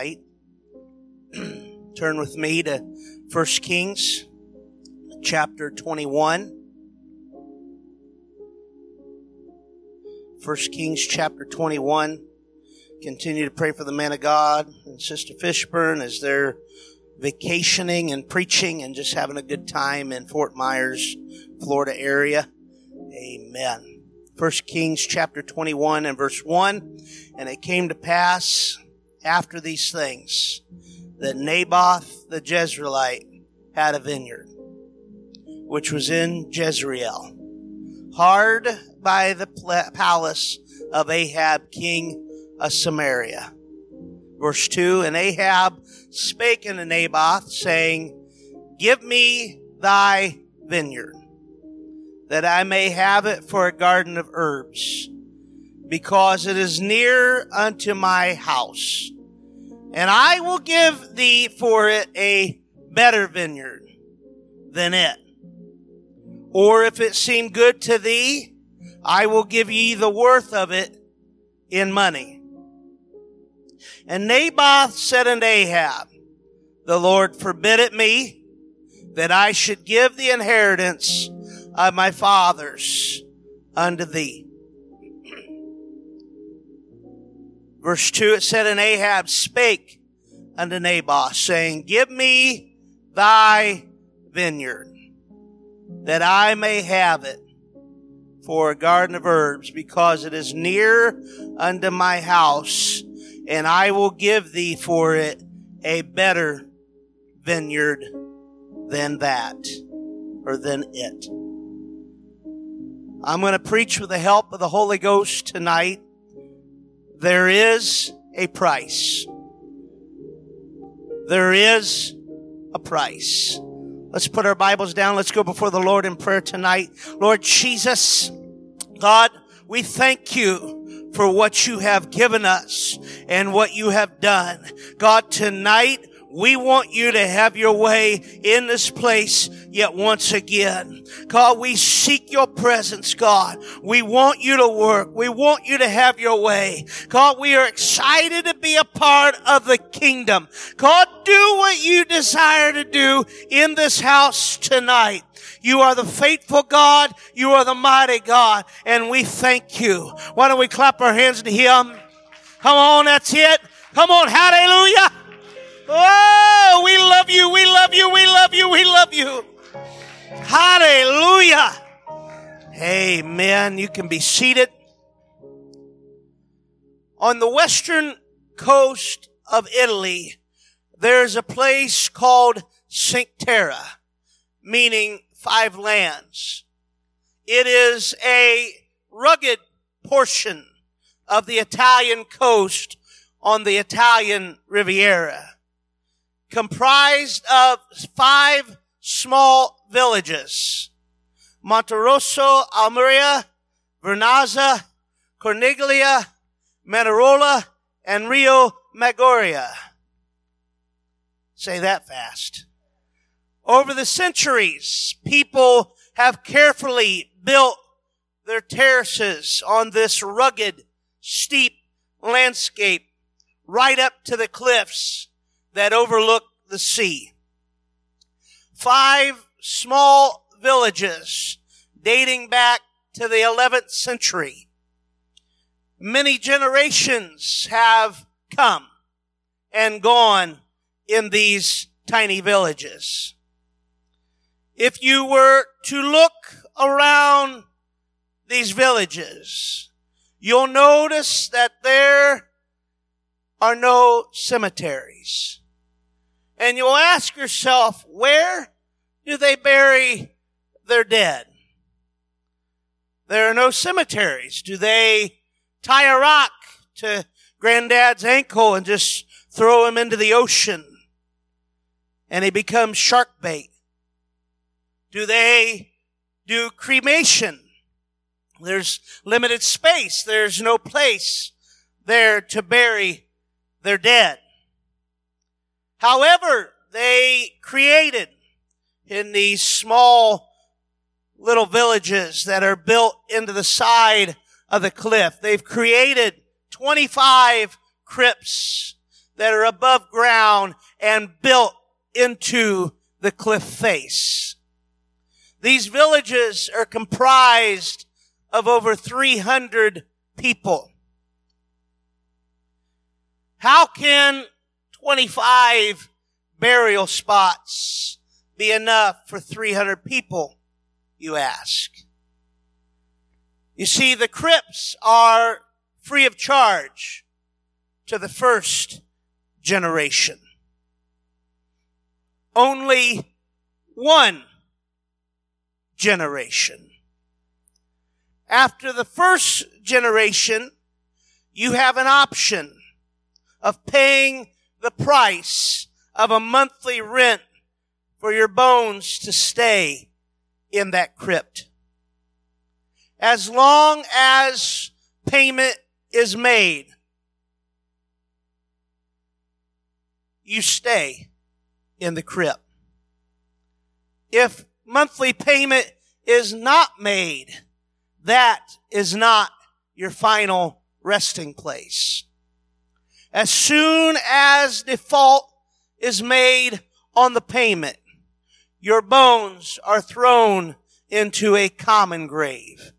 Turn with me to 1 Kings chapter 21. 1 Kings chapter 21. Continue to pray for the man of God and Sister Fishburne as they're vacationing and preaching and just having a good time in Fort Myers, Florida area. Amen. 1 Kings chapter 21 and verse 1. And it came to pass after these things that Naboth the Jezreelite had a vineyard, which was in Jezreel, hard by the palace of Ahab, king of Samaria. Verse 2 And Ahab spake unto Naboth, saying, Give me thy vineyard, that I may have it for a garden of herbs, because it is near unto my house and I will give thee for it a better vineyard than it. Or if it seem good to thee, I will give ye the worth of it in money. And Naboth said unto Ahab, The Lord forbid it me that I should give the inheritance of my fathers unto thee. Verse 2, it said, And Ahab spake unto Naboth, saying, Give me thy vineyard, that I may have it for a garden of herbs, because it is near unto my house, and I will give thee for it a better vineyard than that, or than it. I'm going to preach with the help of the Holy Ghost tonight there is a price. There is a price. Let's put our Bibles down. Let's go before the Lord in prayer tonight. Lord Jesus, God, we thank you for what you have given us and what you have done. God, tonight we want you to have your way in this place yet once again. God, we seek your presence, God. We want you to work. We want you to have your way. God, we are excited to be a part of the kingdom. God, do what you desire to do in this house tonight. You are the faithful God. You are the mighty God. And we thank you. Why don't we clap our hands to Him? Come on, that's it. Come on, hallelujah. Oh, we love you, we love you, we love you, we love you. Hallelujah. Amen. You can be seated. On the western coast of Italy, there's a place called Cinque Terre, meaning five lands. It is a rugged portion of the Italian coast on the Italian Riviera comprised of five small villages. Monterosso, Almeria, Vernazza, Corniglia, Manarola, and Rio Maggiore. Say that fast. Over the centuries, people have carefully built their terraces on this rugged, steep landscape right up to the cliffs that overlook the sea. Five small villages dating back to the 11th century. Many generations have come and gone in these tiny villages. If you were to look around these villages, you'll notice that there are no cemeteries. And you'll ask yourself, where do they bury their dead? There are no cemeteries. Do they tie a rock to granddad's ankle and just throw him into the ocean and he becomes shark bait? Do they do cremation? There's limited space. There's no place there to bury their dead. However, they created in these small little villages that are built into the side of the cliff. They've created 25 crypts that are above ground and built into the cliff face. These villages are comprised of over 300 people. How can 25 burial spots be enough for 300 people, you ask? You see, the crypts are free of charge to the first generation. Only one generation. After the first generation, you have an option of paying the price of a monthly rent for your bones to stay in that crypt. As long as payment is made, you stay in the crypt. If monthly payment is not made, that is not your final resting place. As soon as default is made on the payment, your bones are thrown into a common grave,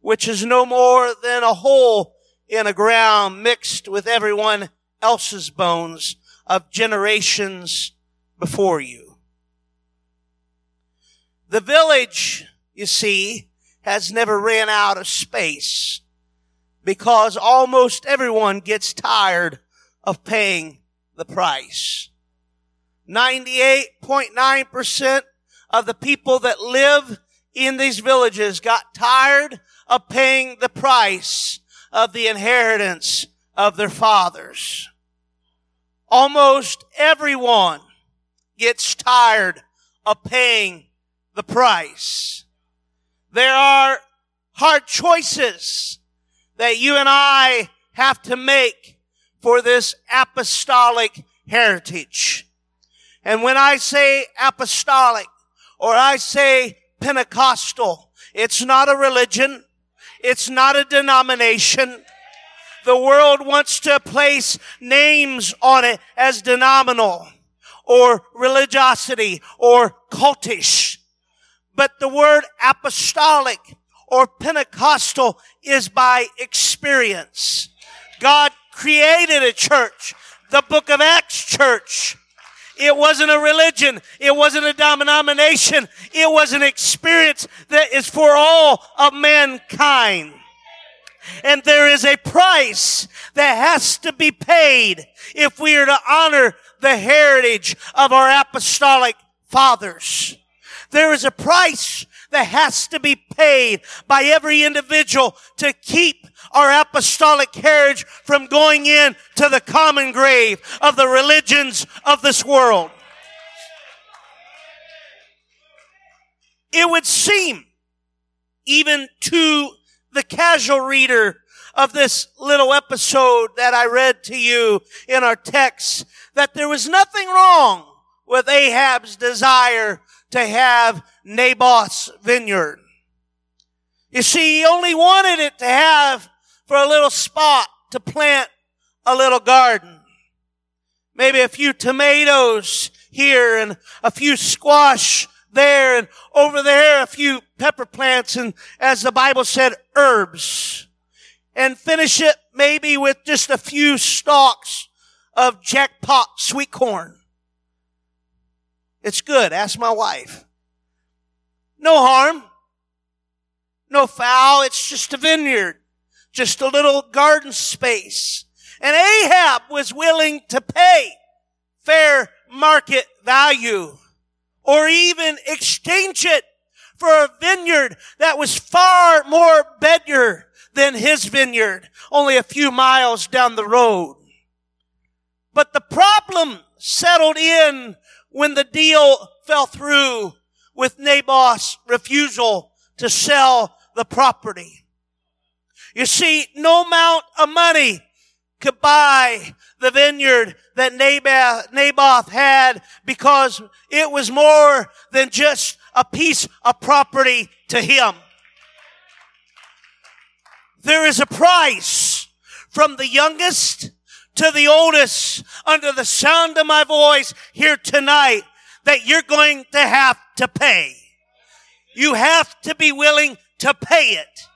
which is no more than a hole in a ground mixed with everyone else's bones of generations before you. The village, you see, has never ran out of space because almost everyone gets tired of paying the price. 98.9% of the people that live in these villages got tired of paying the price of the inheritance of their fathers. Almost everyone gets tired of paying the price. There are hard choices that you and I have to make for this apostolic heritage. And when I say apostolic or I say Pentecostal, it's not a religion. It's not a denomination. The world wants to place names on it as denominal or religiosity or cultish. But the word apostolic or Pentecostal is by experience. God created a church, the book of Acts church. It wasn't a religion. It wasn't a denomination. It was an experience that is for all of mankind. And there is a price that has to be paid if we are to honor the heritage of our apostolic fathers. There is a price that has to be paid by every individual to keep our apostolic heritage from going in to the common grave of the religions of this world. It would seem even to the casual reader of this little episode that I read to you in our text that there was nothing wrong with Ahab's desire to have Naboth's vineyard. You see, he only wanted it to have for a little spot to plant a little garden. Maybe a few tomatoes here and a few squash there and over there a few pepper plants and as the Bible said, herbs. And finish it maybe with just a few stalks of jackpot sweet corn. It's good. Ask my wife. No harm. No foul. It's just a vineyard. Just a little garden space. And Ahab was willing to pay fair market value or even exchange it for a vineyard that was far more better than his vineyard, only a few miles down the road. But the problem settled in when the deal fell through with Naboth's refusal to sell the property. You see, no amount of money could buy the vineyard that Naboth, Naboth had because it was more than just a piece of property to him. There is a price from the youngest to the oldest under the sound of my voice here tonight that you're going to have to pay. You have to be willing to pay it.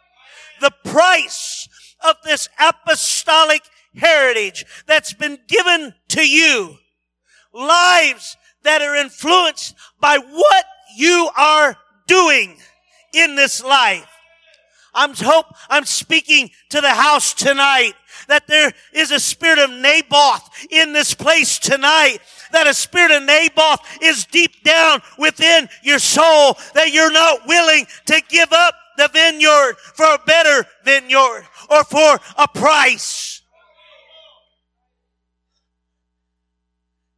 The price of this apostolic heritage that's been given to you. Lives that are influenced by what you are doing in this life. I'm hope I'm speaking to the house tonight that there is a spirit of Naboth in this place tonight. That a spirit of Naboth is deep down within your soul that you're not willing to give up the vineyard for a better vineyard or for a price.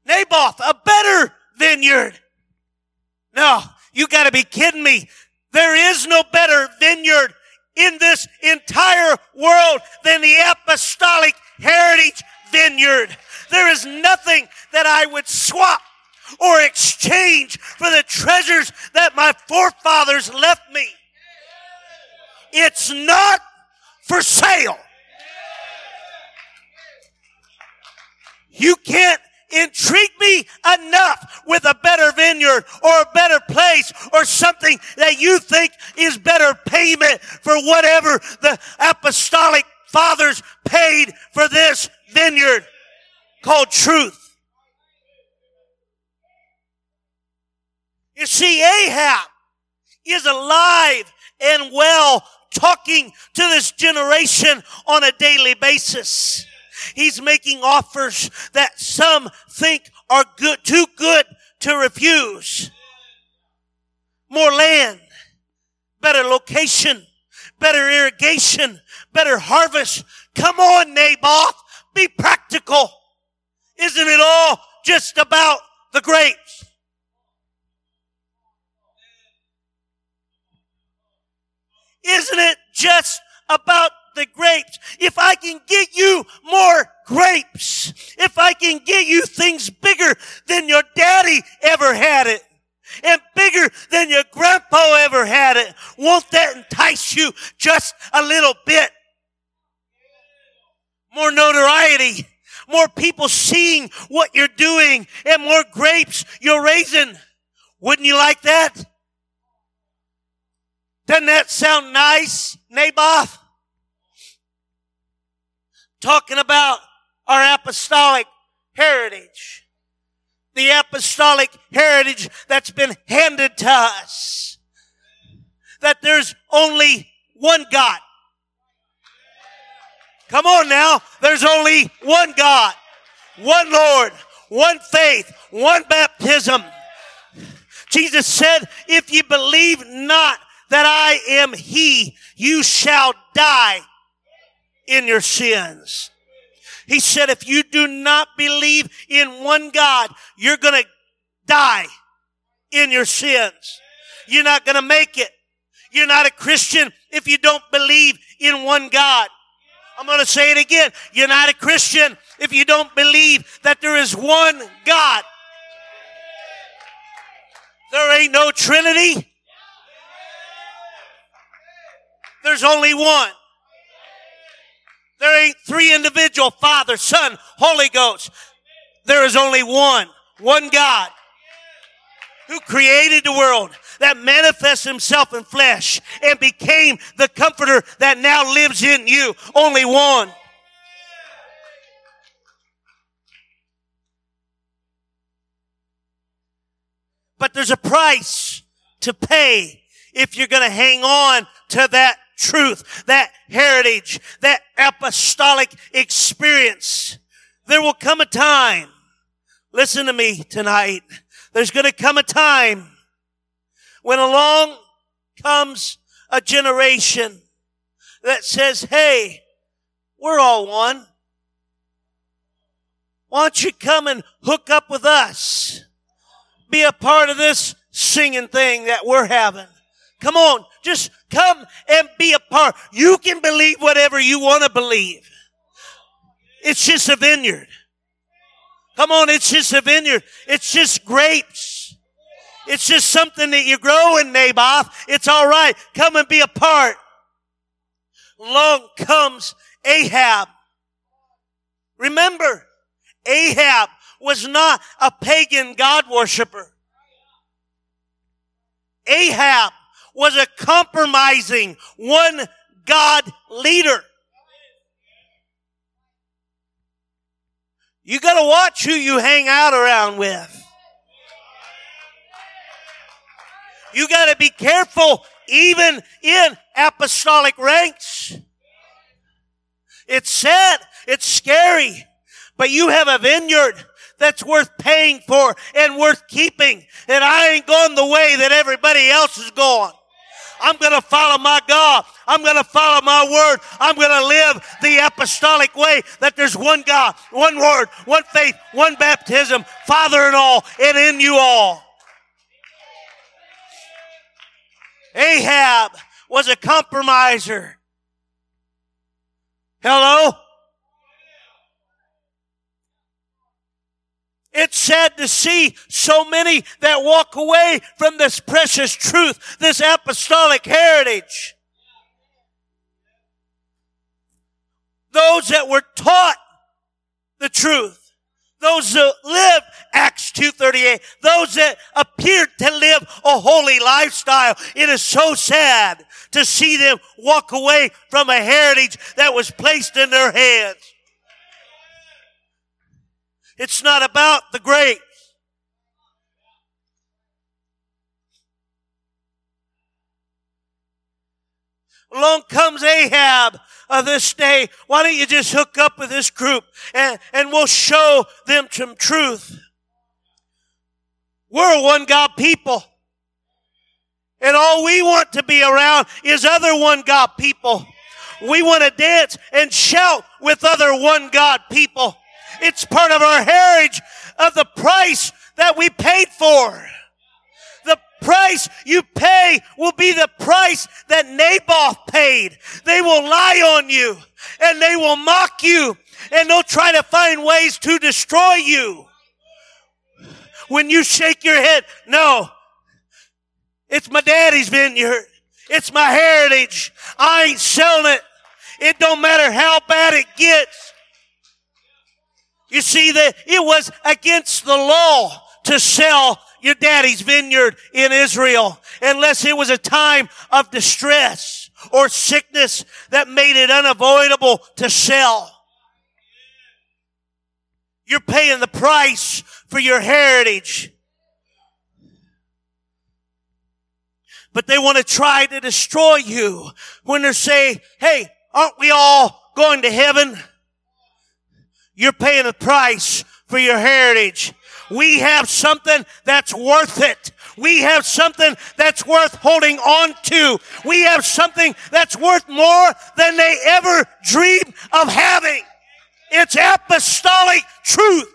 Naboth, a better vineyard. No, you gotta be kidding me. There is no better vineyard in this entire world than the apostolic heritage vineyard. There is nothing that I would swap or exchange for the treasures that my forefathers left me. It's not for sale. You can't intrigue me enough with a better vineyard or a better place or something that you think is better payment for whatever the apostolic fathers paid for this vineyard called truth. You see, Ahab is alive and well talking to this generation on a daily basis. He's making offers that some think are good, too good to refuse. More land, better location, better irrigation, better harvest. Come on, Naboth, be practical. Isn't it all just about the grapes? Isn't it just about the grapes. If I can get you more grapes, if I can get you things bigger than your daddy ever had it, and bigger than your grandpa ever had it, won't that entice you just a little bit? More notoriety, more people seeing what you're doing, and more grapes you're raising. Wouldn't you like that? Doesn't that sound nice, Naboth? talking about our apostolic heritage. The apostolic heritage that's been handed to us. That there's only one God. Come on now. There's only one God, one Lord, one faith, one baptism. Jesus said, if you believe not that I am He, you shall die in your sins. He said, if you do not believe in one God, you're going to die in your sins. You're not going to make it. You're not a Christian if you don't believe in one God. I'm going to say it again. You're not a Christian if you don't believe that there is one God. There ain't no Trinity. There's only one. There ain't three individual, Father, Son, Holy Ghost. There is only one, one God who created the world that manifests himself in flesh and became the comforter that now lives in you. Only one. But there's a price to pay if you're going to hang on to that truth, that heritage, that apostolic experience. There will come a time, listen to me tonight, there's going to come a time when along comes a generation that says, hey, we're all one. Why don't you come and hook up with us? Be a part of this singing thing that we're having. Come on, just come and be a part. You can believe whatever you want to believe. It's just a vineyard. Come on, it's just a vineyard. It's just grapes. It's just something that you grow in Naboth. It's all right. Come and be a part. Along comes Ahab. Remember, Ahab was not a pagan God worshiper. Ahab was a compromising one God leader. You gotta watch who you hang out around with. You gotta be careful even in apostolic ranks. It's sad. It's scary. But you have a vineyard that's worth paying for and worth keeping. And I ain't going the way that everybody else is going. I'm going to follow my God. I'm going to follow my word. I'm going to live the apostolic way that there's one God, one word, one faith, one baptism, Father and all, and in you all. Ahab was a compromiser. Hello? It's sad to see so many that walk away from this precious truth, this apostolic heritage. Those that were taught the truth. Those that live Acts 2.38. Those that appeared to live a holy lifestyle. It is so sad to see them walk away from a heritage that was placed in their hands. It's not about the grapes. Along comes Ahab of this day. Why don't you just hook up with this group and, and we'll show them some truth. We're a one God people. And all we want to be around is other one God people. We want to dance and shout with other one God people. It's part of our heritage of the price that we paid for. The price you pay will be the price that Naboth paid. They will lie on you and they will mock you and they'll try to find ways to destroy you. When you shake your head, no, it's my daddy's vineyard. It's my heritage. I ain't selling it. It don't matter how bad it gets. You see that it was against the law to sell your daddy's vineyard in Israel unless it was a time of distress or sickness that made it unavoidable to sell. You're paying the price for your heritage. But they want to try to destroy you when they say, hey, aren't we all going to heaven? You're paying a price for your heritage. We have something that's worth it. We have something that's worth holding on to. We have something that's worth more than they ever dreamed of having. It's apostolic truth.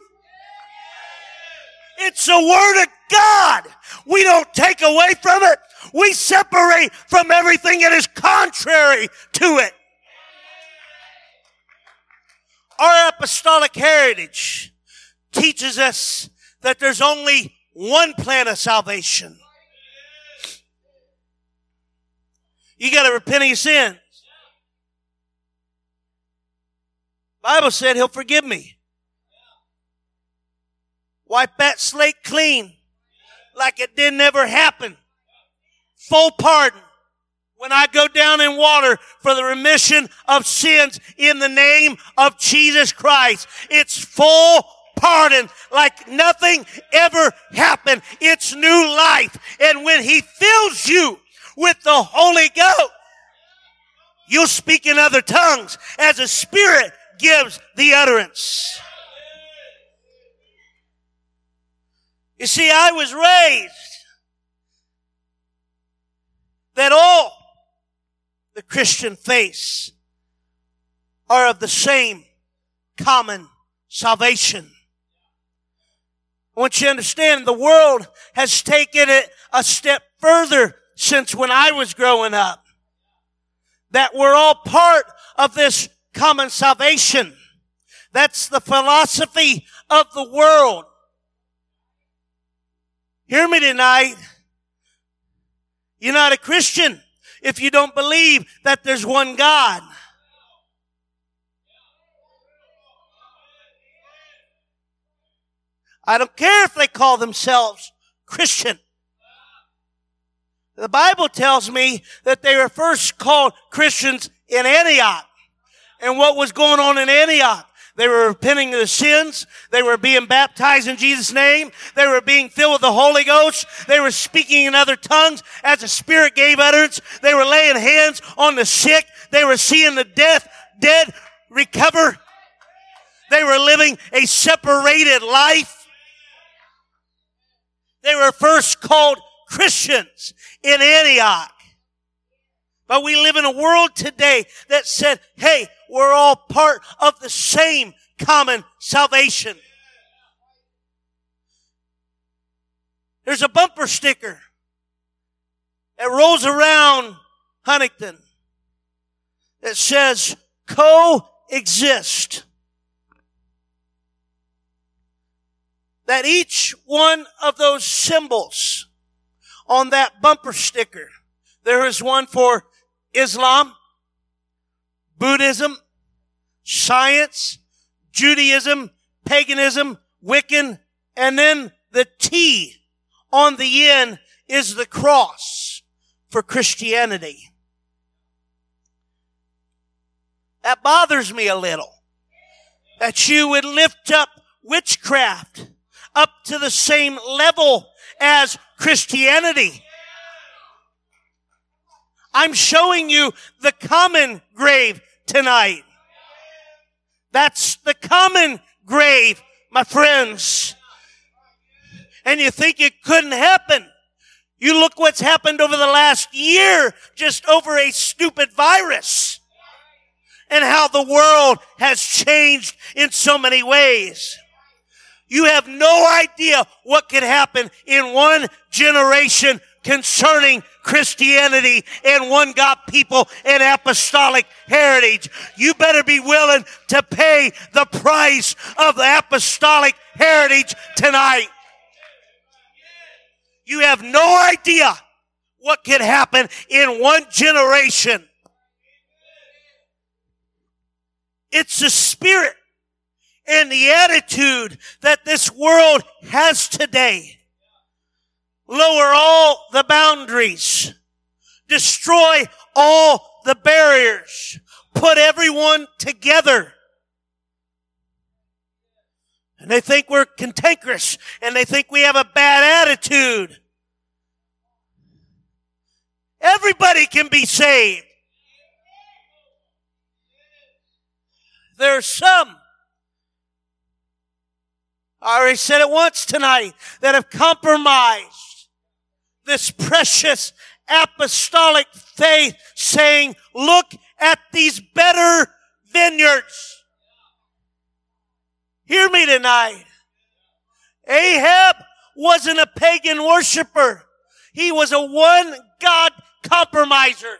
It's the Word of God. We don't take away from it. We separate from everything that is contrary to it. Our apostolic heritage teaches us that there's only one plan of salvation. You got to repent of your sins. Bible said he'll forgive me. Wipe that slate clean like it didn't ever happen. Full pardon when I go down in water for the remission of sins in the name of Jesus Christ. It's full pardon like nothing ever happened. It's new life. And when he fills you with the Holy Ghost, you'll speak in other tongues as a Spirit gives the utterance. You see, I was raised that all the Christian faith are of the same common salvation. I want you to understand the world has taken it a step further since when I was growing up. That we're all part of this common salvation. That's the philosophy of the world. Hear me tonight. You're not a Christian if you don't believe that there's one God. I don't care if they call themselves Christian. The Bible tells me that they were first called Christians in Antioch and what was going on in Antioch. They were repenting of their sins. They were being baptized in Jesus' name. They were being filled with the Holy Ghost. They were speaking in other tongues as the Spirit gave utterance. They were laying hands on the sick. They were seeing the death, dead recover. They were living a separated life. They were first called Christians in Antioch. But we live in a world today that said, hey, we're all part of the same common salvation. There's a bumper sticker that rolls around Huntington that says coexist. That each one of those symbols on that bumper sticker, there is one for Islam, Buddhism, science, Judaism, paganism, Wiccan, and then the T on the end is the cross for Christianity. That bothers me a little. That you would lift up witchcraft up to the same level as Christianity. I'm showing you the common grave tonight. That's the common grave, my friends. And you think it couldn't happen. You look what's happened over the last year just over a stupid virus and how the world has changed in so many ways. You have no idea what could happen in one generation concerning Christianity and one God people and apostolic heritage. You better be willing to pay the price of the apostolic heritage tonight. You have no idea what could happen in one generation. It's the spirit and the attitude that this world has today lower all the boundaries, destroy all the barriers, put everyone together. And they think we're cantankerous and they think we have a bad attitude. Everybody can be saved. There are some, I already said it once tonight, that have compromised this precious apostolic faith saying, look at these better vineyards. Hear me tonight. Ahab wasn't a pagan worshiper. He was a one God compromiser.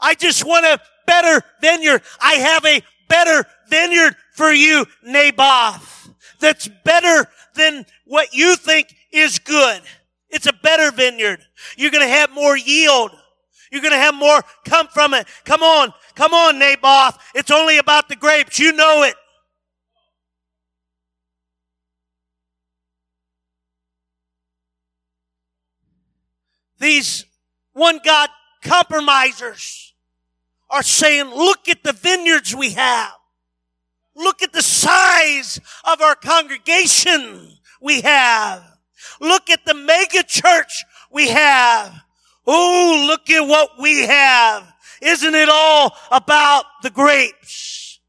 I just want a better vineyard. I have a better vineyard for you, Naboth. That's better than what you think is good. It's a better vineyard. You're going to have more yield. You're going to have more come from it. Come on. Come on, Naboth. It's only about the grapes. You know it. These one God compromisers are saying, look at the vineyards we have. Look at the size of our congregation we have. Look at the mega church we have. Oh, look at what we have. Isn't it all about the grapes?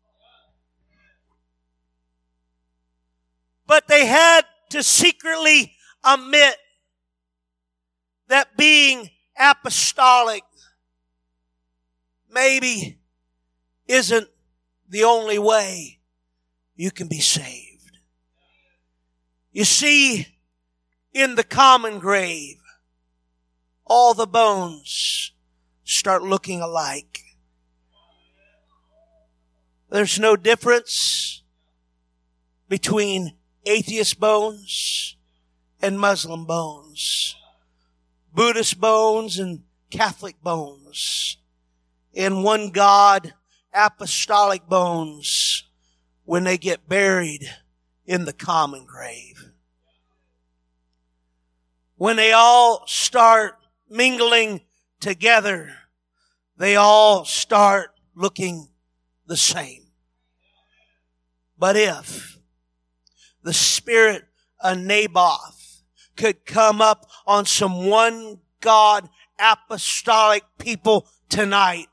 But they had to secretly admit that being apostolic maybe isn't the only way you can be saved. You see, in the common grave, all the bones start looking alike. There's no difference between atheist bones and Muslim bones, Buddhist bones and Catholic bones, in one God apostolic bones. when they get buried in the common grave. When they all start mingling together, they all start looking the same. But if the spirit of Naboth could come up on some one God apostolic people tonight,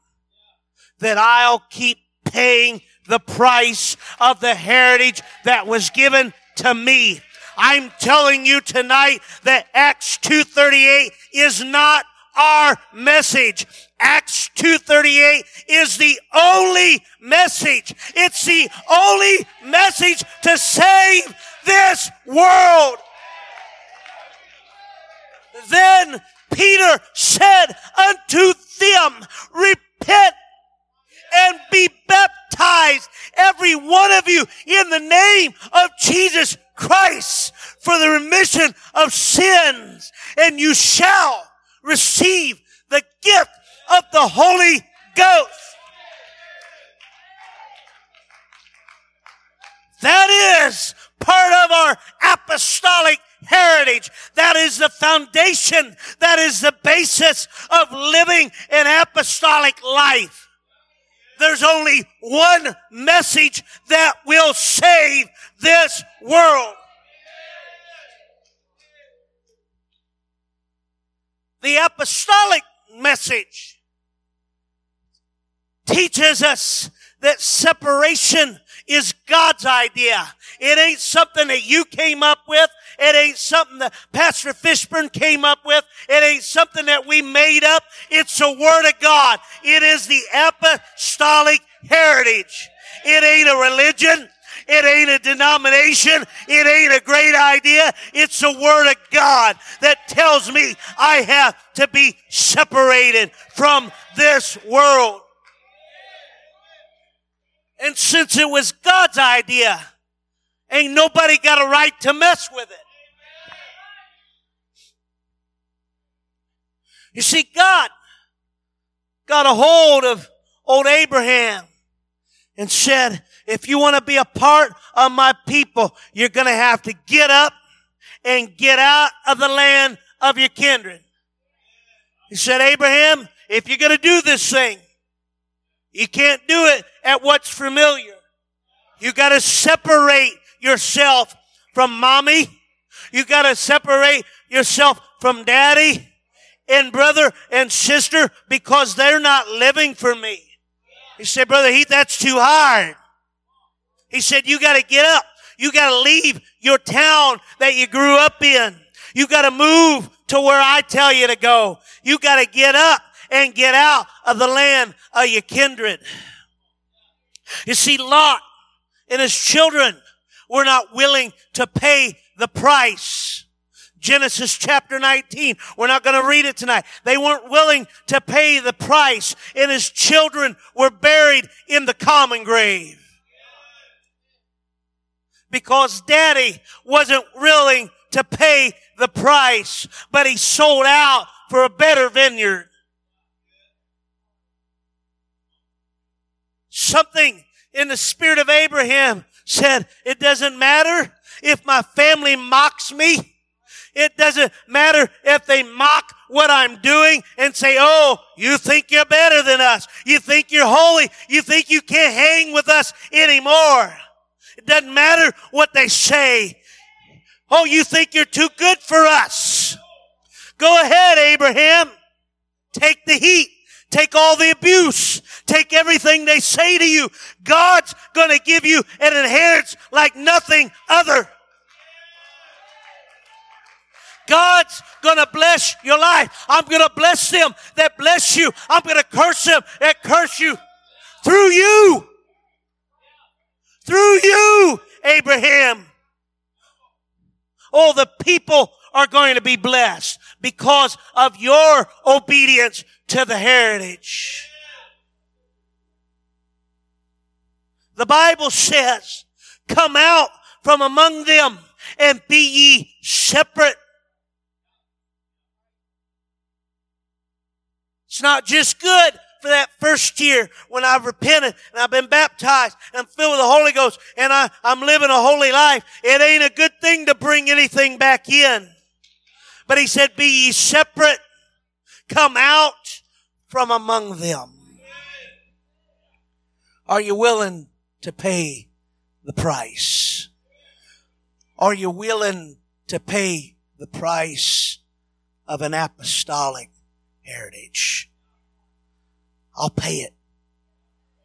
that I'll keep paying the price of the heritage that was given to me. I'm telling you tonight that Acts 238 is not our message. Acts 238 is the only message. It's the only message to save this world. Then Peter said unto them, repent and be baptized, every one of you, in the name of Jesus Christ for the remission of sins, and you shall receive the gift of the Holy Ghost. That is part of our apostolic heritage. That is the foundation. That is the basis of living an apostolic life. There's only one message that will save this world. The apostolic message teaches us that separation is God's idea. It ain't something that you came up with. It ain't something that Pastor Fishburne came up with. It ain't something that we made up. It's a Word of God. It is the apostolic heritage. It ain't a religion. It ain't a denomination. It ain't a great idea. It's the Word of God that tells me I have to be separated from this world. And since it was God's idea, ain't nobody got a right to mess with it. You see, God got a hold of old Abraham and said, if you want to be a part of my people, you're going to have to get up and get out of the land of your kindred. He said, Abraham, if you're going to do this thing, you can't do it at what's familiar. You got to separate yourself from mommy. You got to separate yourself from daddy and brother and sister because they're not living for me. He said, brother Heath, that's too hard. He said, you got to get up. You got to leave your town that you grew up in. You got to move to where I tell you to go. You got to get up and get out of the land of your kindred. You see, Lot and his children were not willing to pay the price. Genesis chapter 19. We're not going to read it tonight. They weren't willing to pay the price and his children were buried in the common grave. Because daddy wasn't willing to pay the price, but he sold out for a better vineyard. Something in the spirit of Abraham said, it doesn't matter if my family mocks me. It doesn't matter if they mock what I'm doing and say, oh, you think you're better than us. You think you're holy. You think you can't hang with us anymore. It doesn't matter what they say. Oh, you think you're too good for us. Go ahead, Abraham. Take the heat. Take all the abuse. Take everything they say to you. God's gonna give you an inheritance like nothing other. God's gonna bless your life. I'm gonna bless them that bless you. I'm gonna curse them that curse you. Through you. Through you, Abraham. Oh, the people are going to be blessed because of your obedience to the heritage. The Bible says, come out from among them and be ye separate. It's not just good for that first year when I've repented and I've been baptized and filled with the Holy Ghost and I, I'm living a holy life, it ain't a good thing to bring anything back in. But he said, be ye separate, come out from among them. Are you willing to pay the price? Are you willing to pay the price of an apostolic heritage? I'll pay it.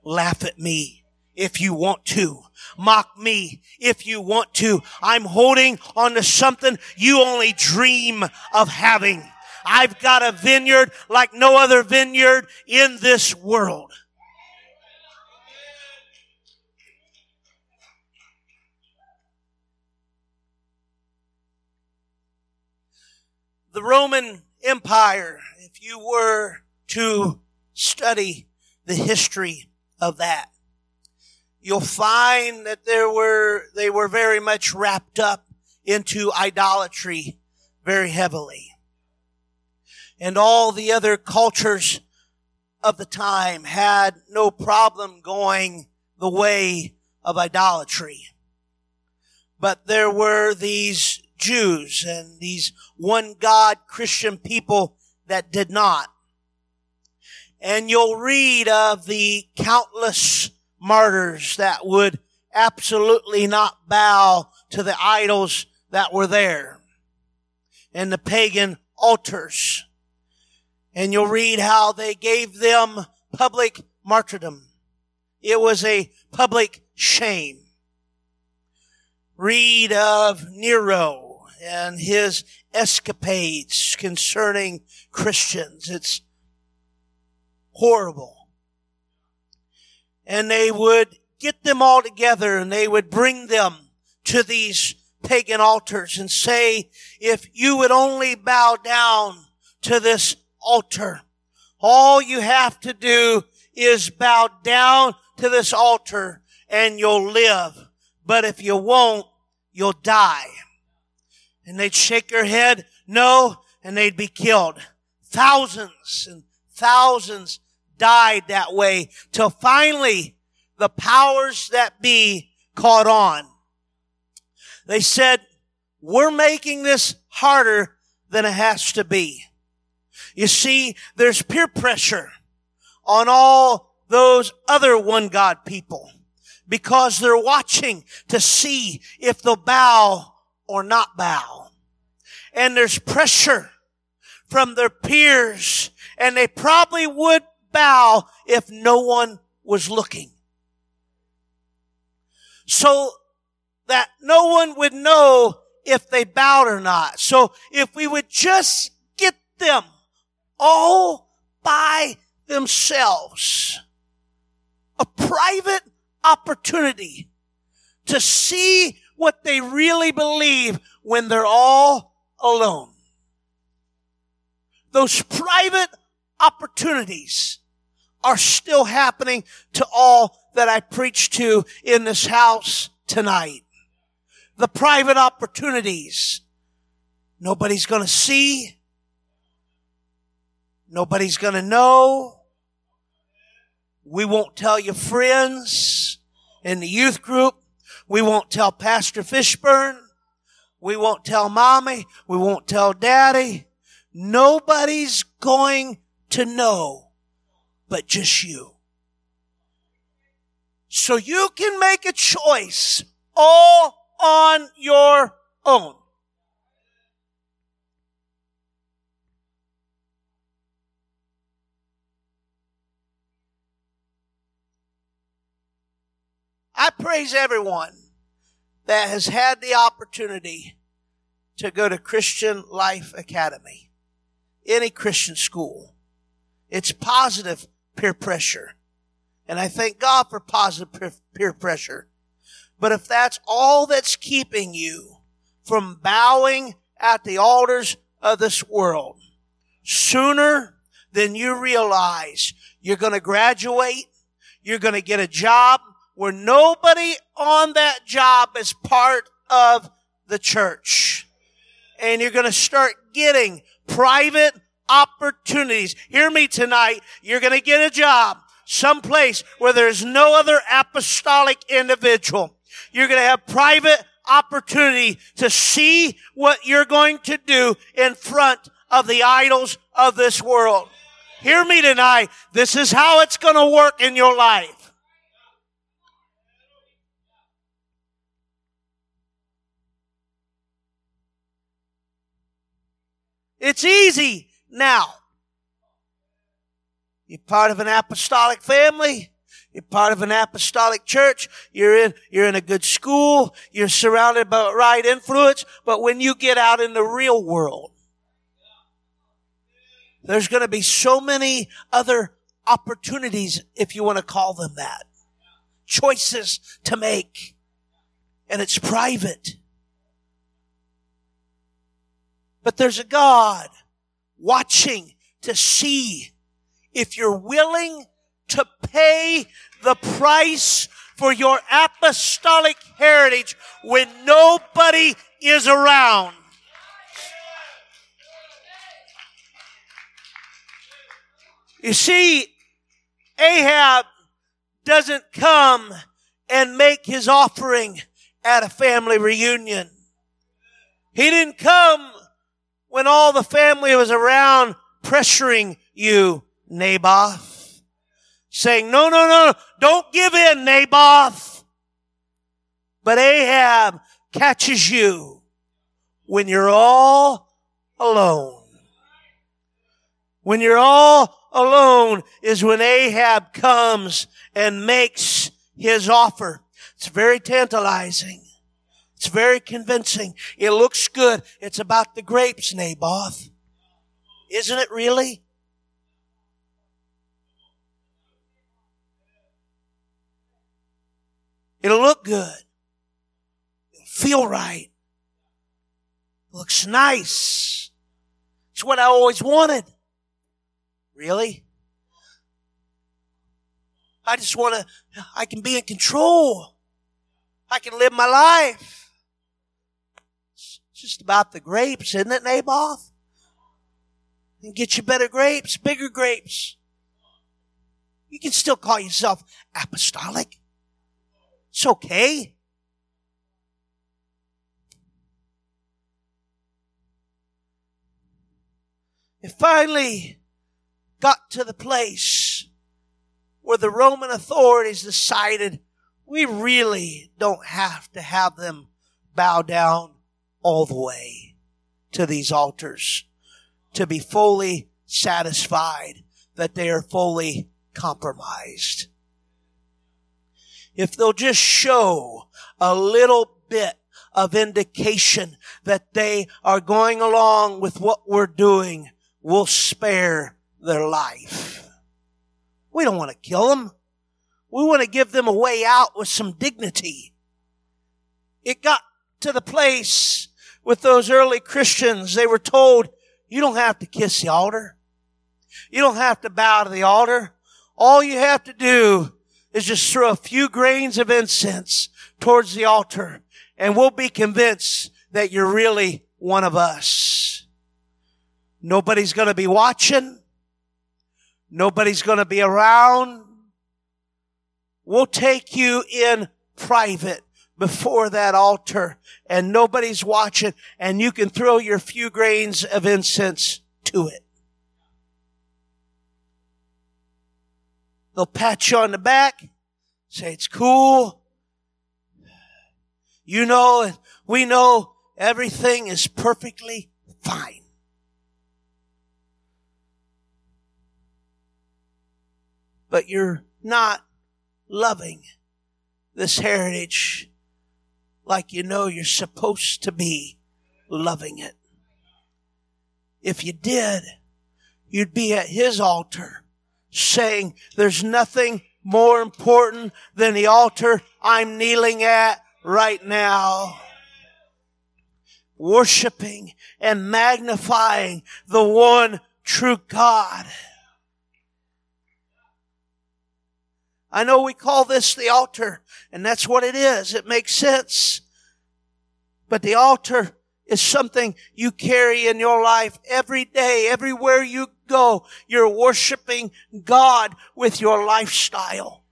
Laugh at me if you want to. Mock me if you want to. I'm holding on to something you only dream of having. I've got a vineyard like no other vineyard in this world. The Roman Empire, if you were to study the history of that, you'll find that there were, they were very much wrapped up into idolatry very heavily. And all the other cultures of the time had no problem going the way of idolatry. But there were these Jews and these one God Christian people that did not. And you'll read of the countless martyrs that would absolutely not bow to the idols that were there and the pagan altars. And you'll read how they gave them public martyrdom. It was a public shame. Read of Nero and his escapades concerning Christians. It's horrible. And they would get them all together and they would bring them to these pagan altars and say, if you would only bow down to this altar, all you have to do is bow down to this altar and you'll live. But if you won't, you'll die and they'd shake their head, no, and they'd be killed. Thousands and thousands died that way till finally the powers that be caught on. They said, we're making this harder than it has to be. You see, there's peer pressure on all those other one God people because they're watching to see if they'll bow or not bow. And there's pressure from their peers and they probably would bow if no one was looking. So that no one would know if they bowed or not. So if we would just get them all by themselves, a private opportunity to see what they really believe when they're all alone. Those private opportunities are still happening to all that I preach to in this house tonight. The private opportunities. Nobody's gonna see. Nobody's gonna know. We won't tell your friends in the youth group. We won't tell Pastor Fishburne. We won't tell mommy. We won't tell daddy. Nobody's going to know but just you. So you can make a choice all on your own. I praise everyone that has had the opportunity to go to Christian Life Academy, any Christian school. It's positive peer pressure. And I thank God for positive peer pressure. But if that's all that's keeping you from bowing at the altars of this world, sooner than you realize you're going to graduate, you're going to get a job, where nobody on that job is part of the church. And you're going to start getting private opportunities. Hear me tonight. You're going to get a job someplace where there's no other apostolic individual. You're going to have private opportunity to see what you're going to do in front of the idols of this world. Hear me tonight. This is how it's going to work in your life. It's easy now. You're part of an apostolic family. You're part of an apostolic church. You're in, you're in a good school. You're surrounded by right influence. But when you get out in the real world, there's going to be so many other opportunities, if you want to call them that. Choices to make. And it's private. But there's a God watching to see if you're willing to pay the price for your apostolic heritage when nobody is around. You see, Ahab doesn't come and make his offering at a family reunion. He didn't come when all the family was around pressuring you, Naboth, saying, no, no, no, don't give in, Naboth. But Ahab catches you when you're all alone. When you're all alone is when Ahab comes and makes his offer. It's very tantalizing. It's very convincing. It looks good. It's about the grapes, Naboth. Isn't it really? It'll look good. It'll feel right. It looks nice. It's what I always wanted. Really? I just want to, I can be in control. I can live my life. It's just about the grapes, isn't it, Naboth? And get you better grapes, bigger grapes. You can still call yourself apostolic. It's okay. It finally got to the place where the Roman authorities decided we really don't have to have them bow down all the way to these altars to be fully satisfied that they are fully compromised. If they'll just show a little bit of indication that they are going along with what we're doing, we'll spare their life. We don't want to kill them. We want to give them a way out with some dignity. It got to the place with those early Christians, they were told, you don't have to kiss the altar. You don't have to bow to the altar. All you have to do is just throw a few grains of incense towards the altar and we'll be convinced that you're really one of us. Nobody's going to be watching. Nobody's going to be around. We'll take you in private before that altar and nobody's watching and you can throw your few grains of incense to it. They'll pat you on the back, say it's cool. You know, we know everything is perfectly fine. but you're not loving this heritage like you know you're supposed to be loving it. If you did, you'd be at his altar saying, there's nothing more important than the altar I'm kneeling at right now. Worshiping and magnifying the one true God. I know we call this the altar, and that's what it is. It makes sense. But the altar is something you carry in your life every day, everywhere you go. You're worshiping God with your lifestyle.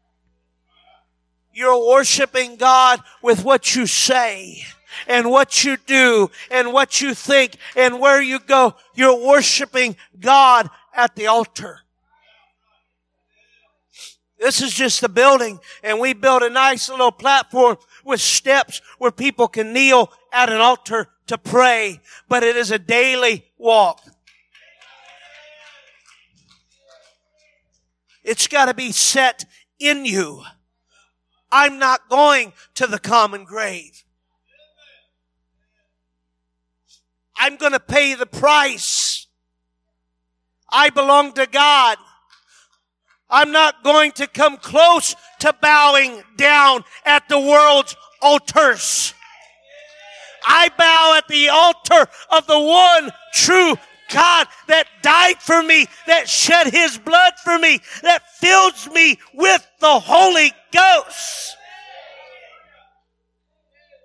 You're worshiping God with what you say and what you do and what you think and where you go. You're worshiping God at the altar. This is just a building and we built a nice little platform with steps where people can kneel at an altar to pray, but it is a daily walk. It's got to be set in you. I'm not going to the common grave. I'm going to pay the price. I belong to God. I'm not going to come close to bowing down at the world's altars. I bow at the altar of the one true God that died for me, that shed his blood for me, that fills me with the Holy Ghost.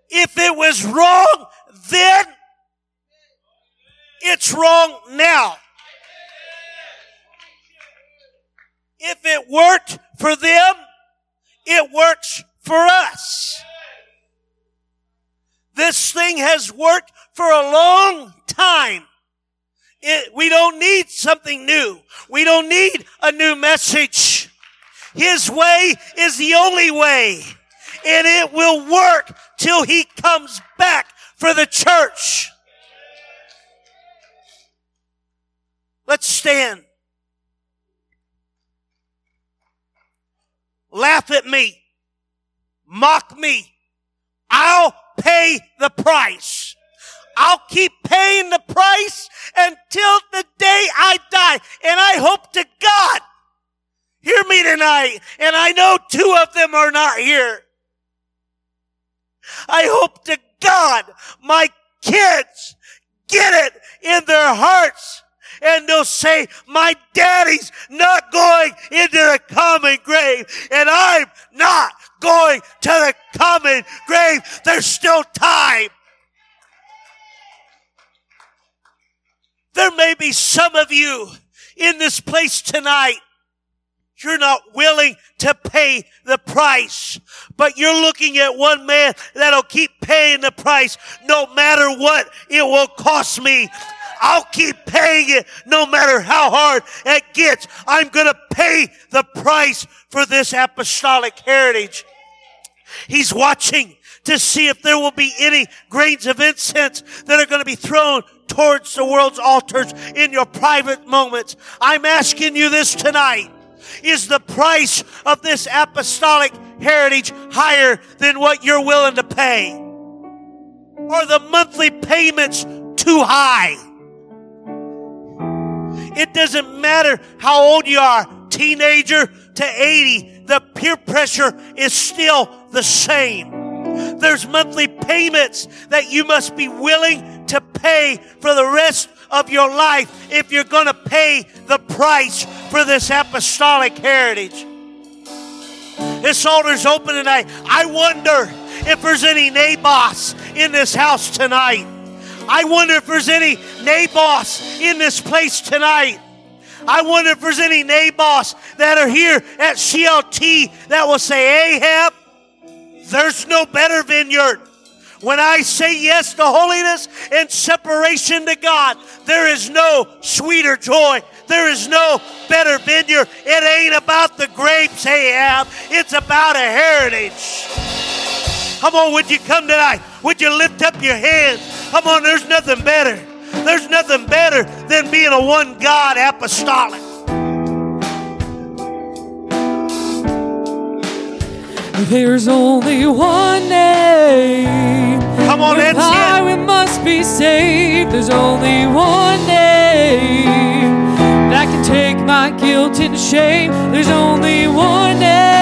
If it was wrong then, it's wrong now. If it worked for them, it works for us. This thing has worked for a long time. It, we don't need something new. We don't need a new message. His way is the only way. And it will work till he comes back for the church. Let's stand. Laugh at me. Mock me. I'll pay the price. I'll keep paying the price until the day I die. And I hope to God, hear me tonight. And I know two of them are not here. I hope to God my kids get it in their hearts and they'll say, my daddy's not going into the common grave and I'm not going to the common grave. There's still time. There may be some of you in this place tonight. You're not willing to pay the price, but you're looking at one man that'll keep paying the price no matter what it will cost me. I'll keep paying it no matter how hard it gets. I'm going to pay the price for this apostolic heritage. He's watching to see if there will be any grains of incense that are going to be thrown towards the world's altars in your private moments. I'm asking you this tonight. Is the price of this apostolic heritage higher than what you're willing to pay? Are the monthly payments too high? It doesn't matter how old you are, teenager to 80, the peer pressure is still the same. There's monthly payments that you must be willing to pay for the rest of your life if you're going to pay the price for this apostolic heritage. This altar's open tonight. I wonder if there's any Naboths in this house tonight. I wonder if there's any Naboths in this place tonight. I wonder if there's any Naboths that are here at CLT that will say, Ahab, there's no better vineyard. When I say yes to holiness and separation to God, there is no sweeter joy. There is no better vineyard. It ain't about the grapes, Ahab. It's about a heritage. Come on, would you come tonight? Would you lift up your hands? Come on, there's nothing better. There's nothing better than being a one God apostolic. There's only one name. Come on, that's it. we must be saved. There's only one name that can take my guilt and shame. There's only one name.